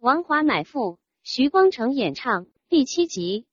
王华买副徐光成演唱第七集。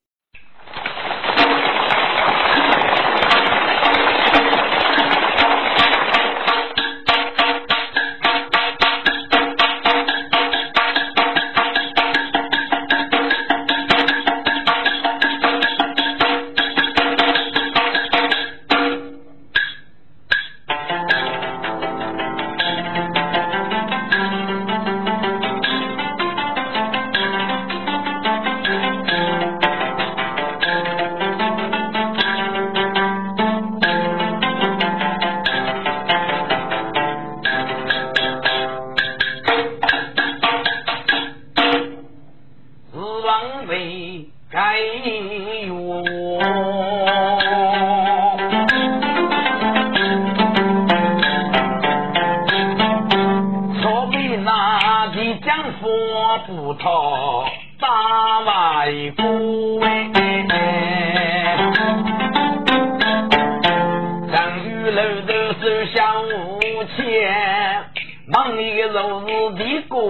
你个老子的锅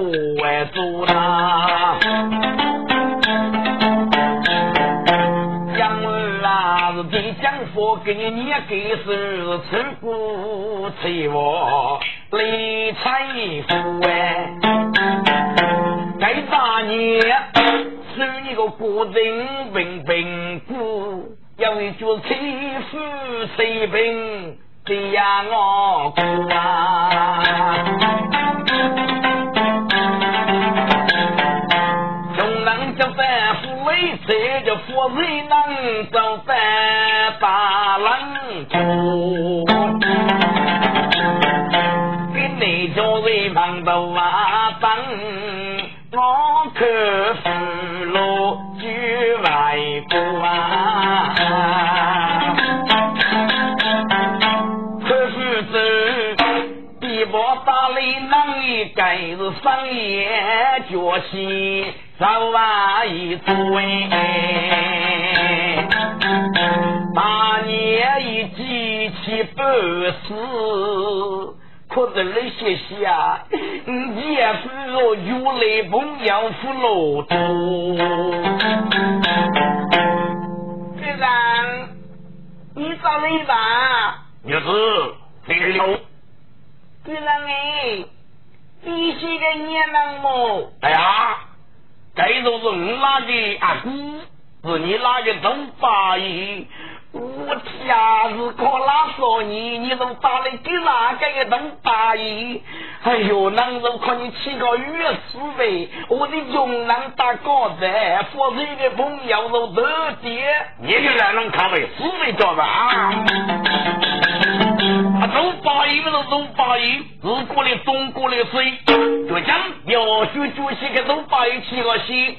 碗瓢盆蒋老是的江湖给你你也给是吃不起我累财富哎该打你是你个骨人硬硬骨因为做七十七谁呀我哭啊穷人就被富贵欺就富贵能够被把人欺给你做的馒头啊棒我可我打你弄一根是生眼脚气，早晚一堆。大年一记起不事，可是那些下，你也是我有来朋友不老多。队长，你找了一把女子，这个。对了哎，必须个爷人么？哎呀，这都是你拉的阿哥，是你拉的东大爷。我家是靠拉少你，你都打了给哪个一顿大爷？哎呦，能够看你起个月死呗！我的用人打高子，我这个朋友都得爹，你就让人看呗，死没着吧啊？啊走八一不是走八一，是过来东过来西，就讲要学就学个走八一起个西，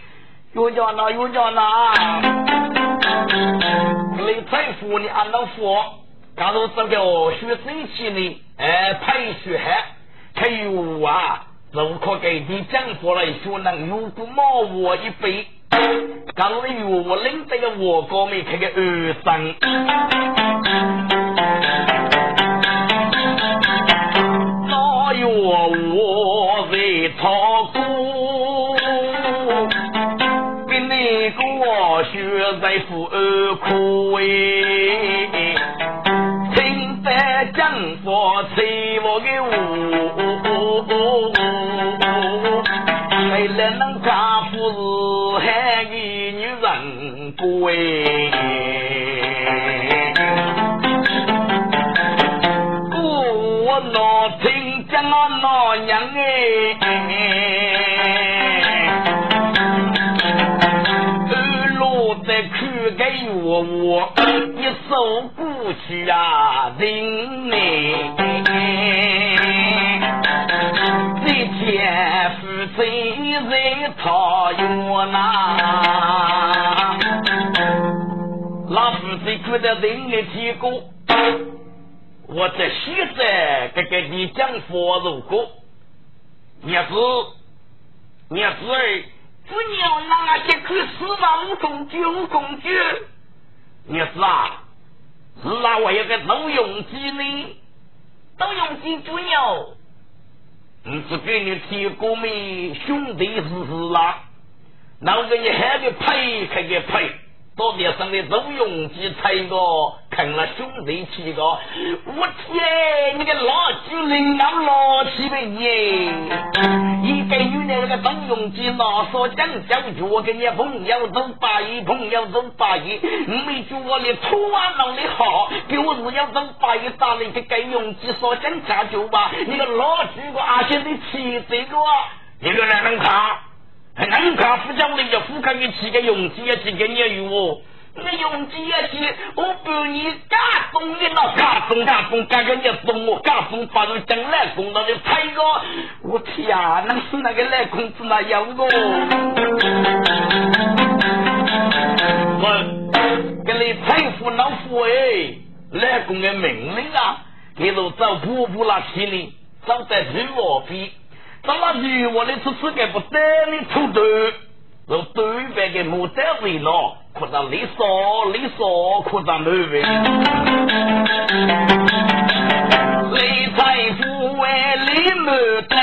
又叫那又叫那，你再富你俺能富，假如这个学生气呢，哎，排学还，还有啊，如果给你讲府来说能有不骂我一杯。刚的药我领得个我哥们开个二生。炒锅，被那个我学在富二苦哎，听得江佛催我的舞，为了能嫁富是汉的女人贵。老娘哎，子给我我一首歌曲啊，人呢？在天山在在草原呐，那不是觉得人呢？结果。我在现在给给你讲佛如果你是你是诶要那些去死吧无九居无种居你是啊是啊我有个老友记呢。老友记主要。不是给你提过没兄弟是是啊老子给你喊个配喊个配。到底上的周永基才个坑了兄弟七个，我天，你个老酒人啊，老气的耶！一个女的那个周永基拿说讲讲我跟你朋友都八一，朋友都八一，没觉我的土啊弄的好，给我是要都八一打了一个给永基说讲讲究吧，你个老几个阿兄的气这个，你个人能看？能看副将领就副看你七个用机也去给你有哦，那用机也去，我不你干动你那干动干动干个你动我干动把人将来工到你猜个，我天啊，那是那个来工子那样个，我给你佩服老夫哎，来工的命令啊，你都找婆婆那去呢，找在最我比。到了女我的吃吃个不得你土豆，就对面的牡丹水了，扩张利索利索扩张对面。理财富为李牡丹，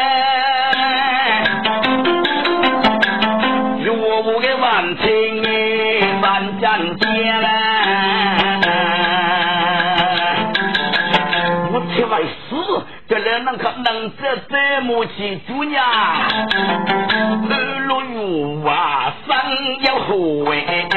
如我的万青万将这两能可能这这么起主呀？二路有啊，三要后哎，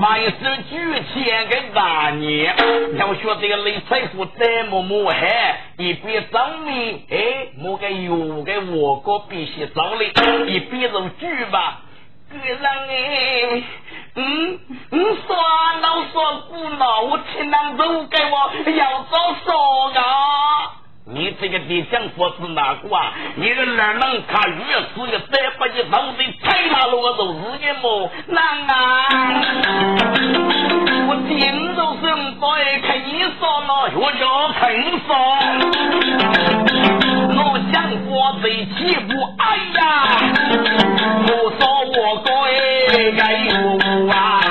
万事举钱个大年，要说这个雷财富这么么嗨，一边张面哎，莫个有个我国必须找哩，一边就举吧。别人哎，嗯嗯，说老说不老，我听人都给我要早说啊。你这个地讲佛是哪个啊？你个哪能看越是越再把你脑袋踩哪了我都日的么？难啊！我听着声在看你说了，我就听说，我这起步，哎呀，我说我该该我啊。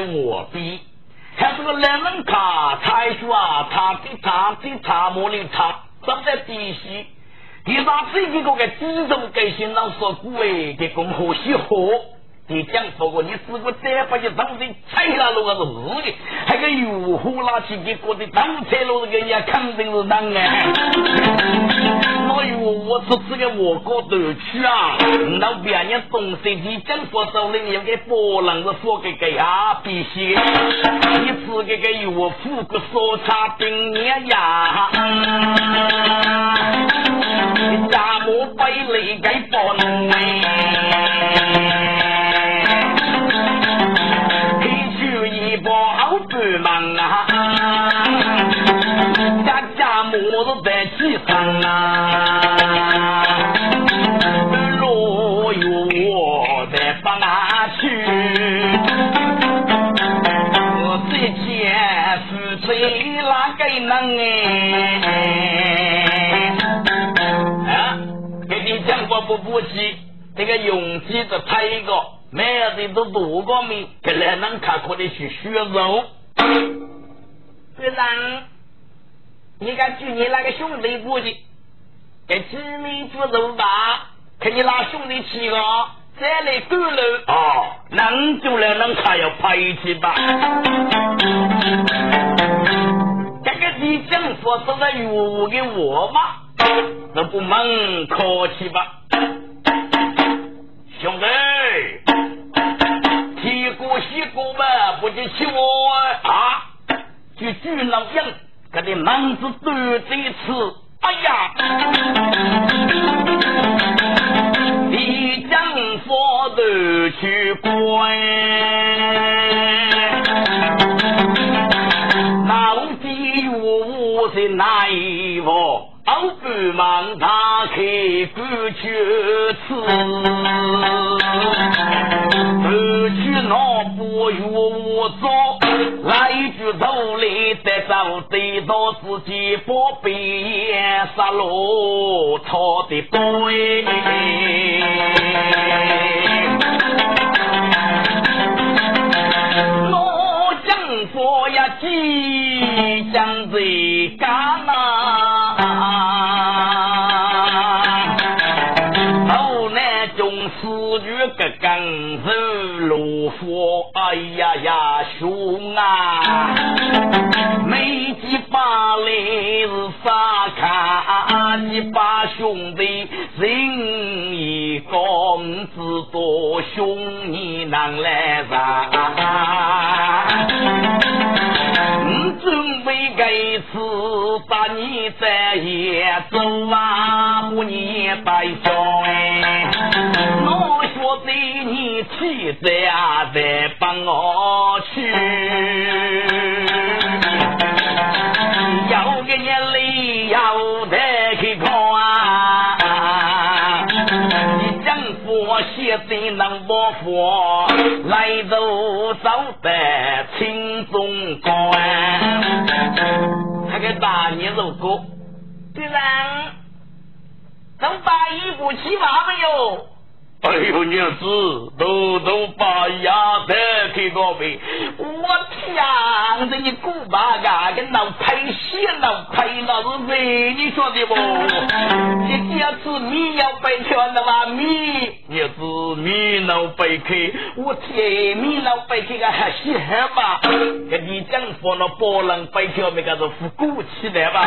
我比，还是个冷门卡财主啊，他的他的他莫的他，正在底细，你把这几个个集中给新老说古哎，给共和喜喝。你讲说过，你如果再把你当成踩了路个是日的，还个油壶拿起给过的当车路这个也肯定是当哎。哎呦，我是这个我国头去啊！那别人东西你讲说手里有个波浪子说给给啊，必须你自己个油壶个说茶冰面呀，家母背里给放哎。不忙啊，家家母子在起上啊，路有我在帮哪去？我这件事情哪个能哎？啊，给你讲过不不急，这个勇气的拍一个，每人都多个命，给来能看可的去血肉。队长，你敢举你那个兄弟过去，给子民做肉吧？给你拿兄弟去个再来赶路哦，能就来能还要赔去吧？这个你讲说是在岳武的我吗？那不忙客气吧，兄弟。洗过洗过嘛，不就起我啊？就举老样，跟你忙子多这一次，哎呀！我是哪一个？不忙打开关去，脑不与我走，来一句走里得走，得到自己不必杀戮错的对。我将佛呀，即将在干啊！没几把来是啥看？几把兄弟人一公子多凶，你能来啥？我准备这次把你在也走啊，不你也白叫哎！对你气在啊，再帮我去，要给你累要得去看！你丈夫写的能不佛，来都走得轻松高啊！他给大你如果，对人能把衣服起码没有？哎呦，娘子，都都把牙带给我呗！我天，这你姑爸啊，跟老拍戏老拍老是谁？你说的不？这第二次米要白条了吧？米，娘子米老白开，我天，米老白开个还稀罕吧？给你讲放那包冷白条，没个是复古起来吧？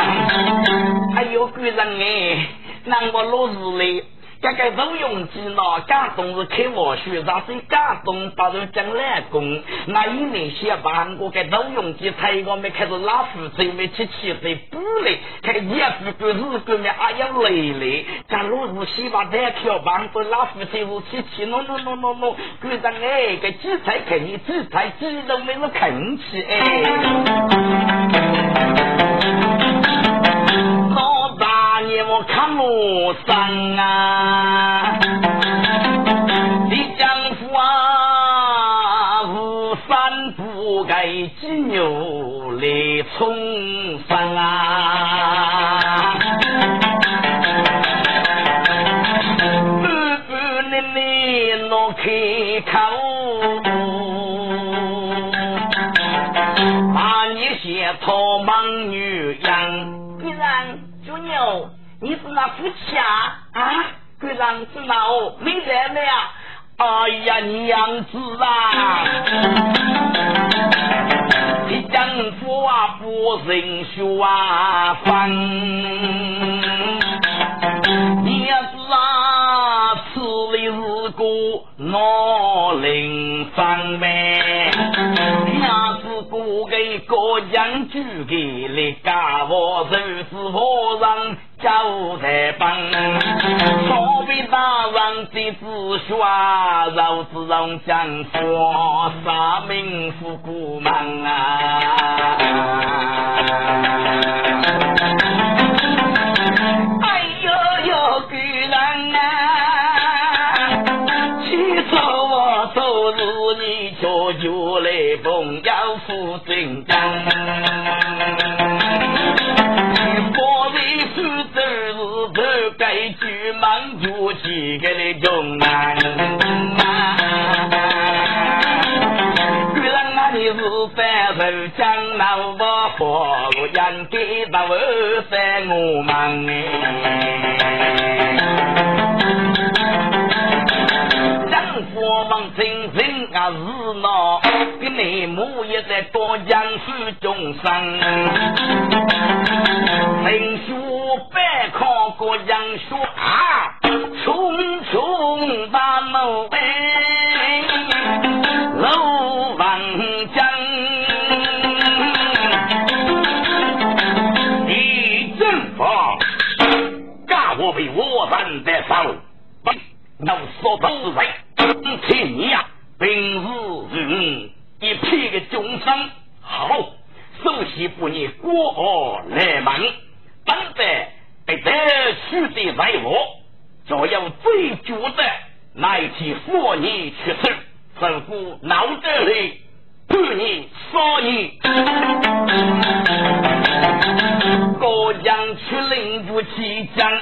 哎呦，贵人哎，让我落日嘞！这个周永基呢，家中是开我学，让是家中把人将来工。那一年下班，我给周永基才我们开始拉夫子，没去起在补嘞。开一副个日子面哎呀累嘞。假如是希望再跳班，做拉夫子是去起喏喏喏喏喏，觉得哎，个鸡才肯你鸡才鸡都没有肯起哎。我看我上啊，你丈夫啊，无山不该金牛来冲那夫妻啊？啊，贵人是老没在没啊？哎呀，娘子啊！你丈夫啊，不认输啊，分。娘子啊，此里是个老林方呗。娘子不给国将举给来家我就是我让交代帮。稍微大王的子孙，肉子让将佛杀命夫过门啊！哎呦呦，贵人啊！起初我都是你悄悄来奉要负真正，头该举满就几个来用啊！贵人啊，你是反手将那我佛路应该到我在我门让佛忙真人啊是闹，给内母也在多养书众生，文书百考各样说啊，重重大门哎，楼房江。我为我人的手，要说都在，请你呀，平日嗯一批的众生好，首先不你过来门，等待被得取的财物，若有最绝的，乃其佛你去世，政府闹得里判你杀你。各将去领主起将，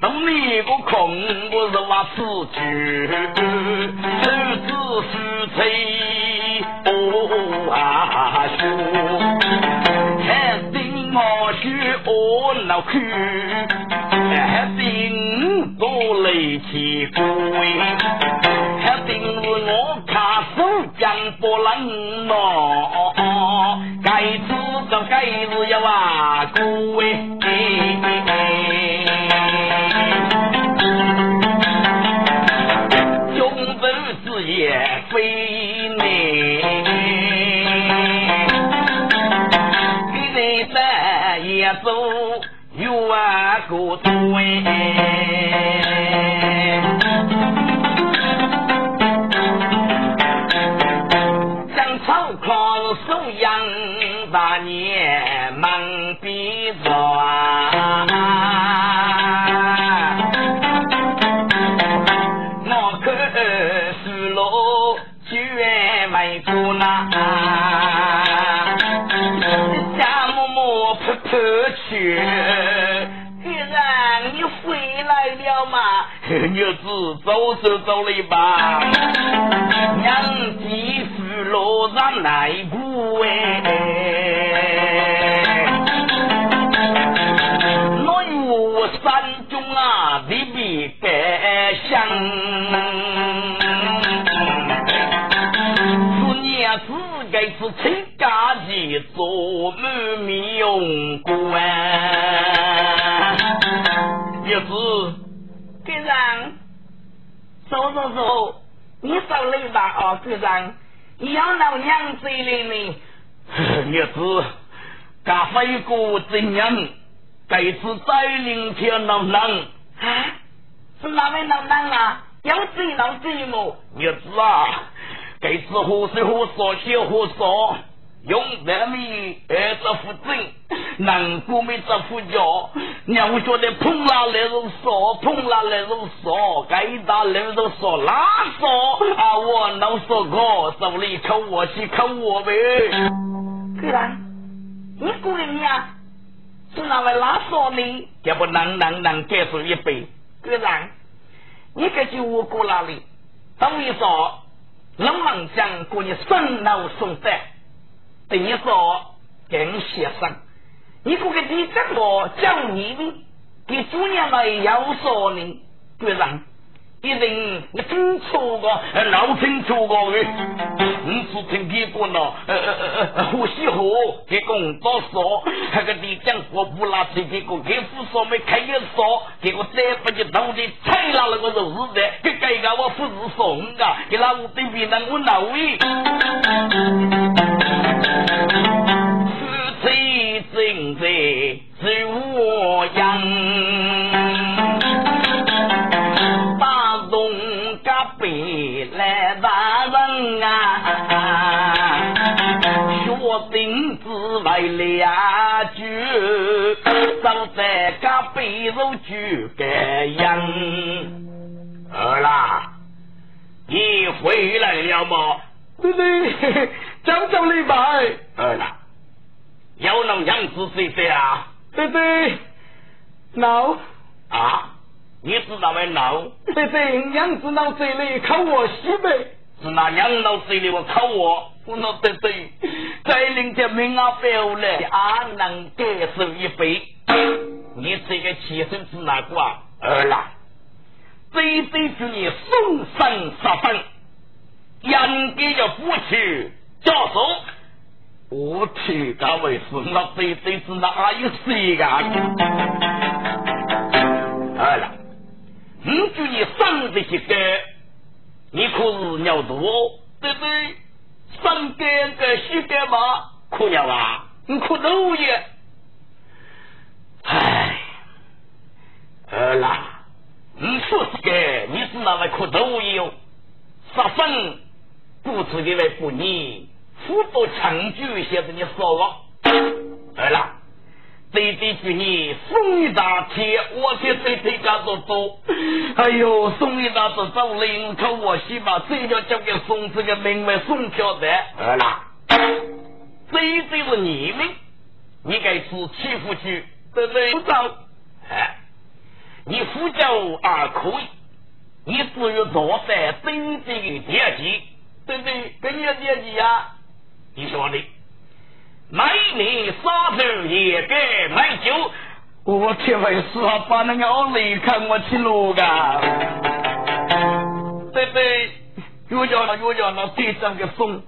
等你个空我是话死去，手指是吹哦啊说，还定我学我脑壳，还定多累起鬼，还定我卡手将不能喏，该知。这该是要啊，各个对。将草糠收养。八年忙比早啊！我可是老卷外婆呐，日子走是走了吧，娘继父路上来过哎。想，是娘子该是亲家的做母面用过啊！走走走，你受累吧哦，队长，你要老娘子来呢？娘子，咖啡哥怎样？这次再领天能能啊？是哪位老板啊？要追老追么？儿子啊，这次喝水喝少，小喝少，用人民二十副针，难过没这副脚。让我觉得碰了来肉少，碰了来肉少，该打来肉少，拉少啊！我老说过，手里扣我去扣我呗。哥然，你过来呀？是哪位拉少呢？要不能能能再说一杯。哥然，你这就我过哪里？等于说，能能讲过你生老送饭，等于说更写生。你过个你这个教你的，给主娘来要说呢？哥然。一定我清楚个，老清楚个的，你是听别个呢？呃呃呃呃，呼吸好，给工作说，那个你讲我不拉车，给个给副说没开个说，给我再不就到底踩了那个肉是的，给这个我不是送的，给那我对面那我哪位？正在是我养？来大人啊，学定只为了句，走在家背肉就该样。儿啦，你回来了吗？对对，张总礼拜。儿啦，要能养子谁谁啊？对对，闹，啊，你知道没闹？对对，娘子闹这里靠我西北，是那娘到这里我靠我，我那对对，在领着命啊表嘞，啊能感受一杯。你这个气身是哪个啊？儿啦，这对祝你送上十分，应该要付去教授。我去，各位是那这对是哪有谁啊？儿啦，你祝你上这些个，你可是尿多，对不对？上干个西干嘛？可尿啊？你可都也。唉，儿啦，你说这个你是哪位可都有？十分不知的来不你，辅导长久些子你说了，儿啦。对对句你送一大贴，我去对对家做多。哎呦，送一大做走领口我西吧，这叫交给送这个名为送票的。儿啦，这一对是你们，你该是欺负去。对不对？哎，你呼叫啊可以，你至于坐在真正的阶级，对不对？跟你的阶级呀，你说的，买你杀头也该买酒，我这回是啊，把那个奥利看我去路噶，对不对？又叫那又叫那队长的风，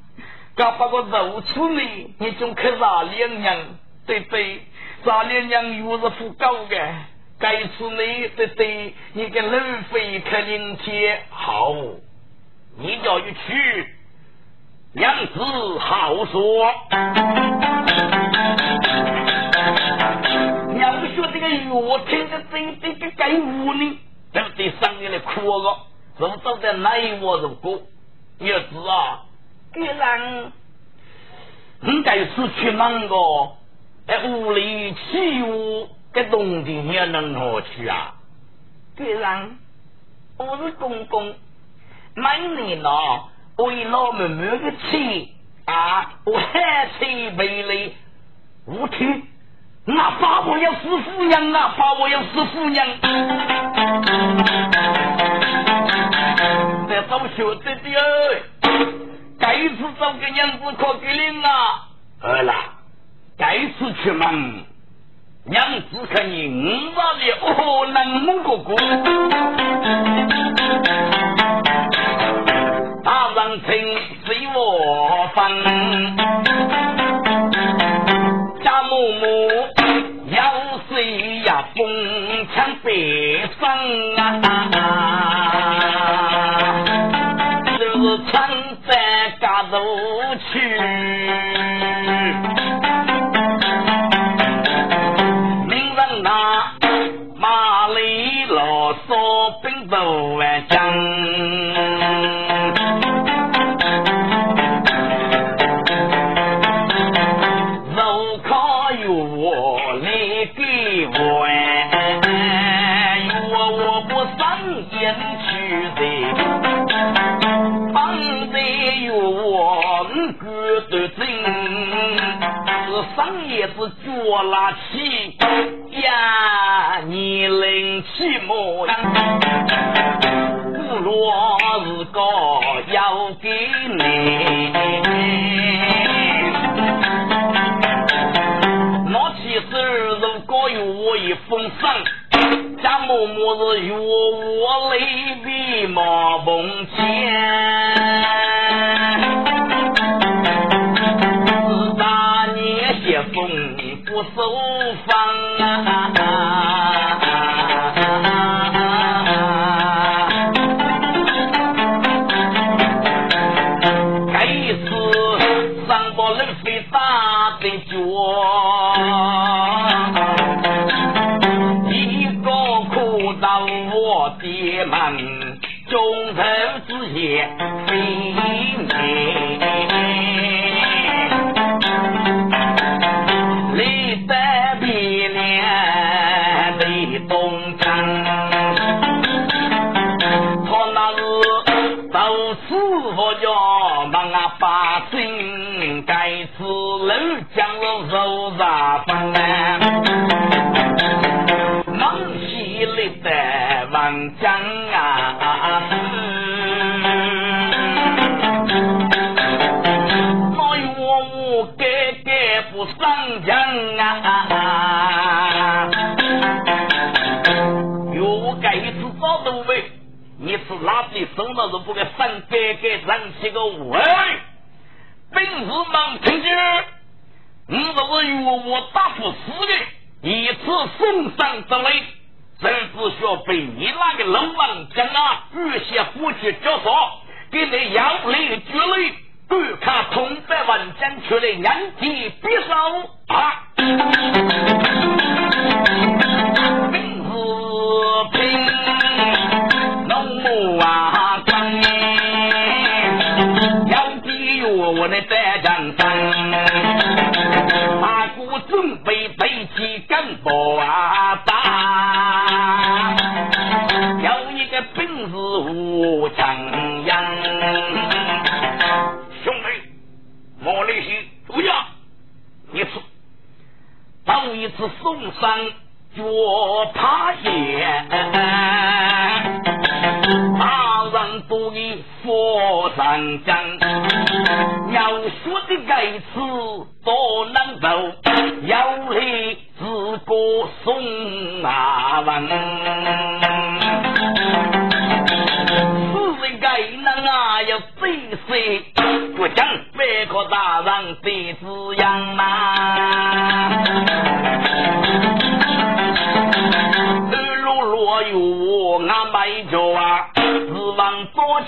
刚把我揉出来，你总看啥两样，对不对？咱俩娘又是不高的，该次你对对，你跟路费开零钱好，你叫一去，娘子好说。娘子说这个药听着对对个该无呢，对不对？上面的苦了，怎么走在哪一窝如果你要知啊，别人应该是去忙个。在屋里起屋，这冬天也能何去啊？对上，我是公公，每年呐，为老妹妹的钱啊，我还去赔礼。我听，那把我要是夫人啊，把我要是夫人。这早学的的，该是找个娘子可给领啊。儿啦。该次出门，娘子看你五八的哦，能蒙哥哥，大人请随我分，家母母要谁呀？风枪北上啊，就是穿在家头去。拉起呀，你能起么？不若是个要给你，拿起手如果有我一封信，家默默是有我泪比马楼将了肉杂饭，忙起来。里在王江啊，那岳母改改不上江啊，又该一次早都没，你是哪里走到是不给上改改上起个喂，本事忙听见，你这是岳母打不死的，一次送上这里。真是说被你那个龙王将啊，预先夫妻交说，给你养雷绝雷，观看通百万将出来年纪必少啊！名字拼龙母啊，我的在江山，大哥准备背起干部啊打。武江阳，兄弟，莫里西，注意啊！一次，当一次送上脚爬鞋，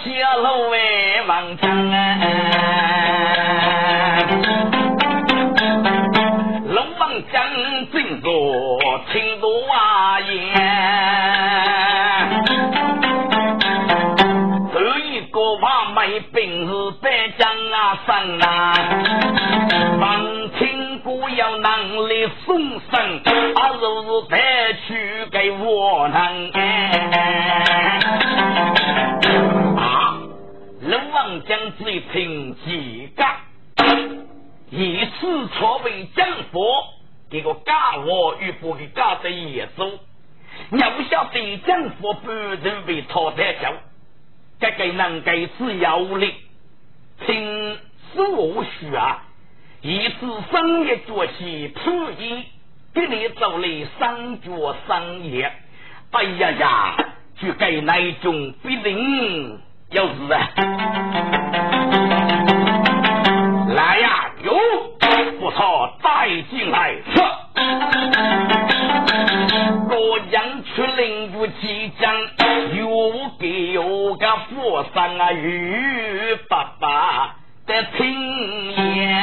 望多起路哎，望江哎。龙王江正坐青多啊言。为兵是百将啊，生啊，王亲姑要能力送生，啊，若是带去给我能啊，龙王将最凭几个，以此错为将佛，这个假我与不给假的野走，你不晓得将佛不人为讨得教。这个能给自由力，听所需啊！一次商业崛起，普一给你做了商角商业。哎呀呀，就给那种必定要是啊！来呀，有不操，带进来。洛阳出领不即将，有给有个佛山啊，与爸爸的听言。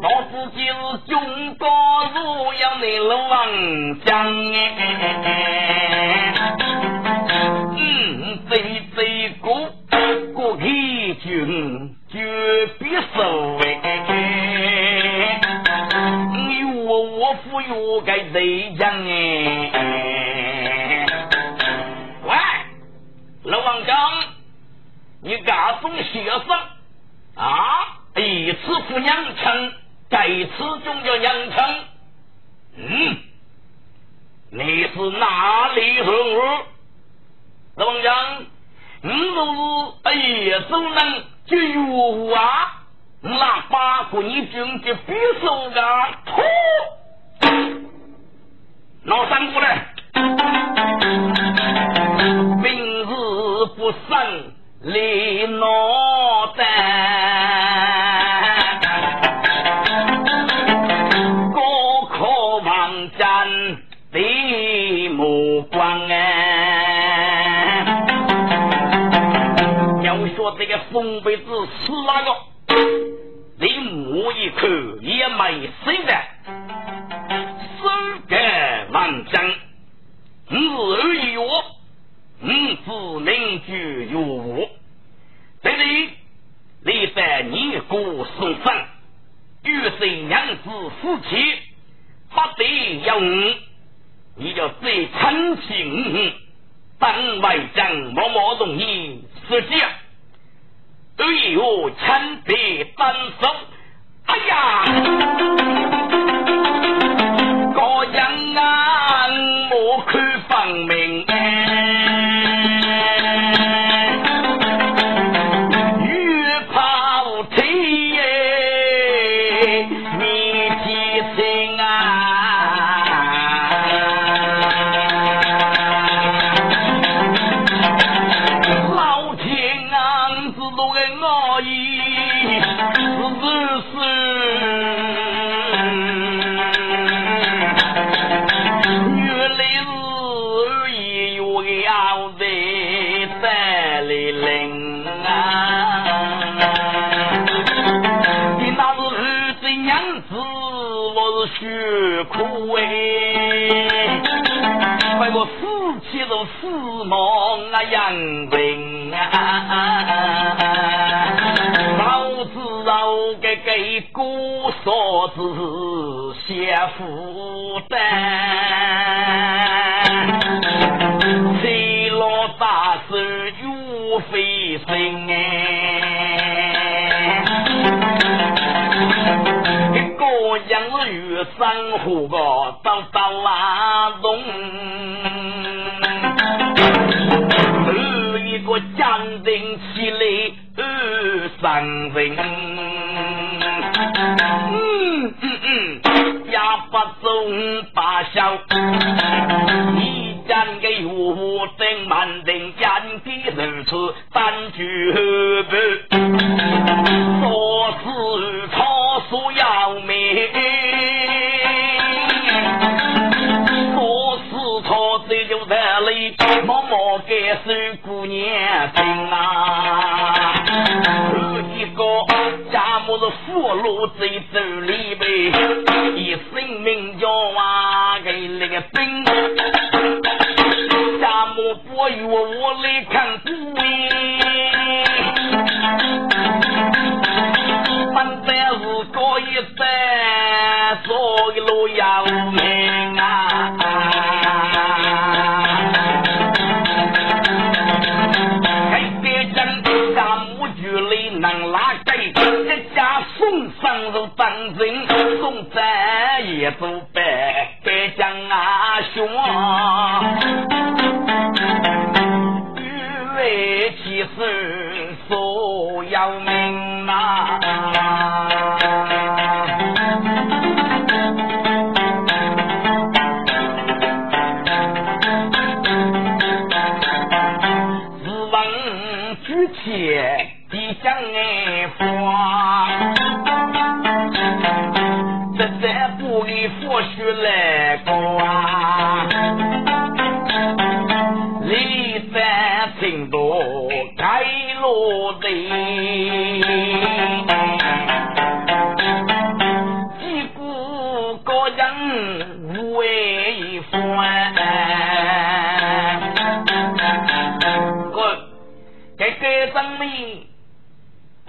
到自己是中国如样的龙江，你干种说这个宋辈子是哪个？你摸一口也没谁的。盖万将，吾儿一我，吾子邻居有我。这里历代年过送生，遇谁娘子夫妻，不得有五，你就最称心。本外将默默同意，实际对有千倍单手。哎呀！似梦啊，杨人啊，早知道该给姑嫂子写负担，谁落大手又费心哎，一个样子生活个到到拉动。我坚定起来二三人，嗯嗯嗯，也不中八笑，一见个月灯满灯，眼底露出单句白，说是草树要命，年轻啊，一个家母是俘虏在这里呗，以生命交换给那个兵，家母不与我来看顾哎，反正是过一生做一路要命啊。如当人，送在也做白，该将啊兄，欲为其事所要命啊。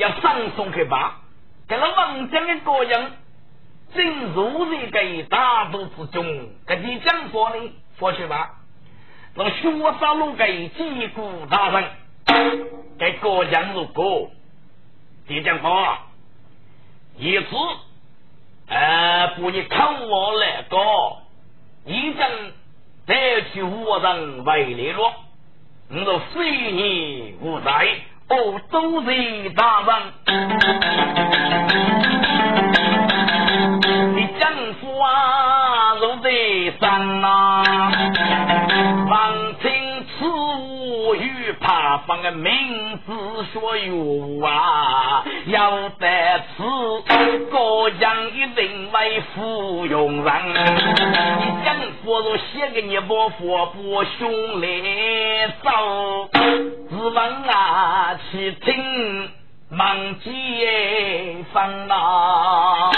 要上送去吧，给了孟江的个人。正如这个大都之中，这你讲过呢？或许吧，让学生路给几股大人，给国强如果，你讲过，一次，呃，不你看我来个，一将再去我人为联络，我都随你无在，哦，都是大王，你丈夫啊，都在上啊，啊。他方的名字说有啊，要在此各样一人为附庸人，你政府若写给你伯父不兄来走，只问啊，去听忙几分呐。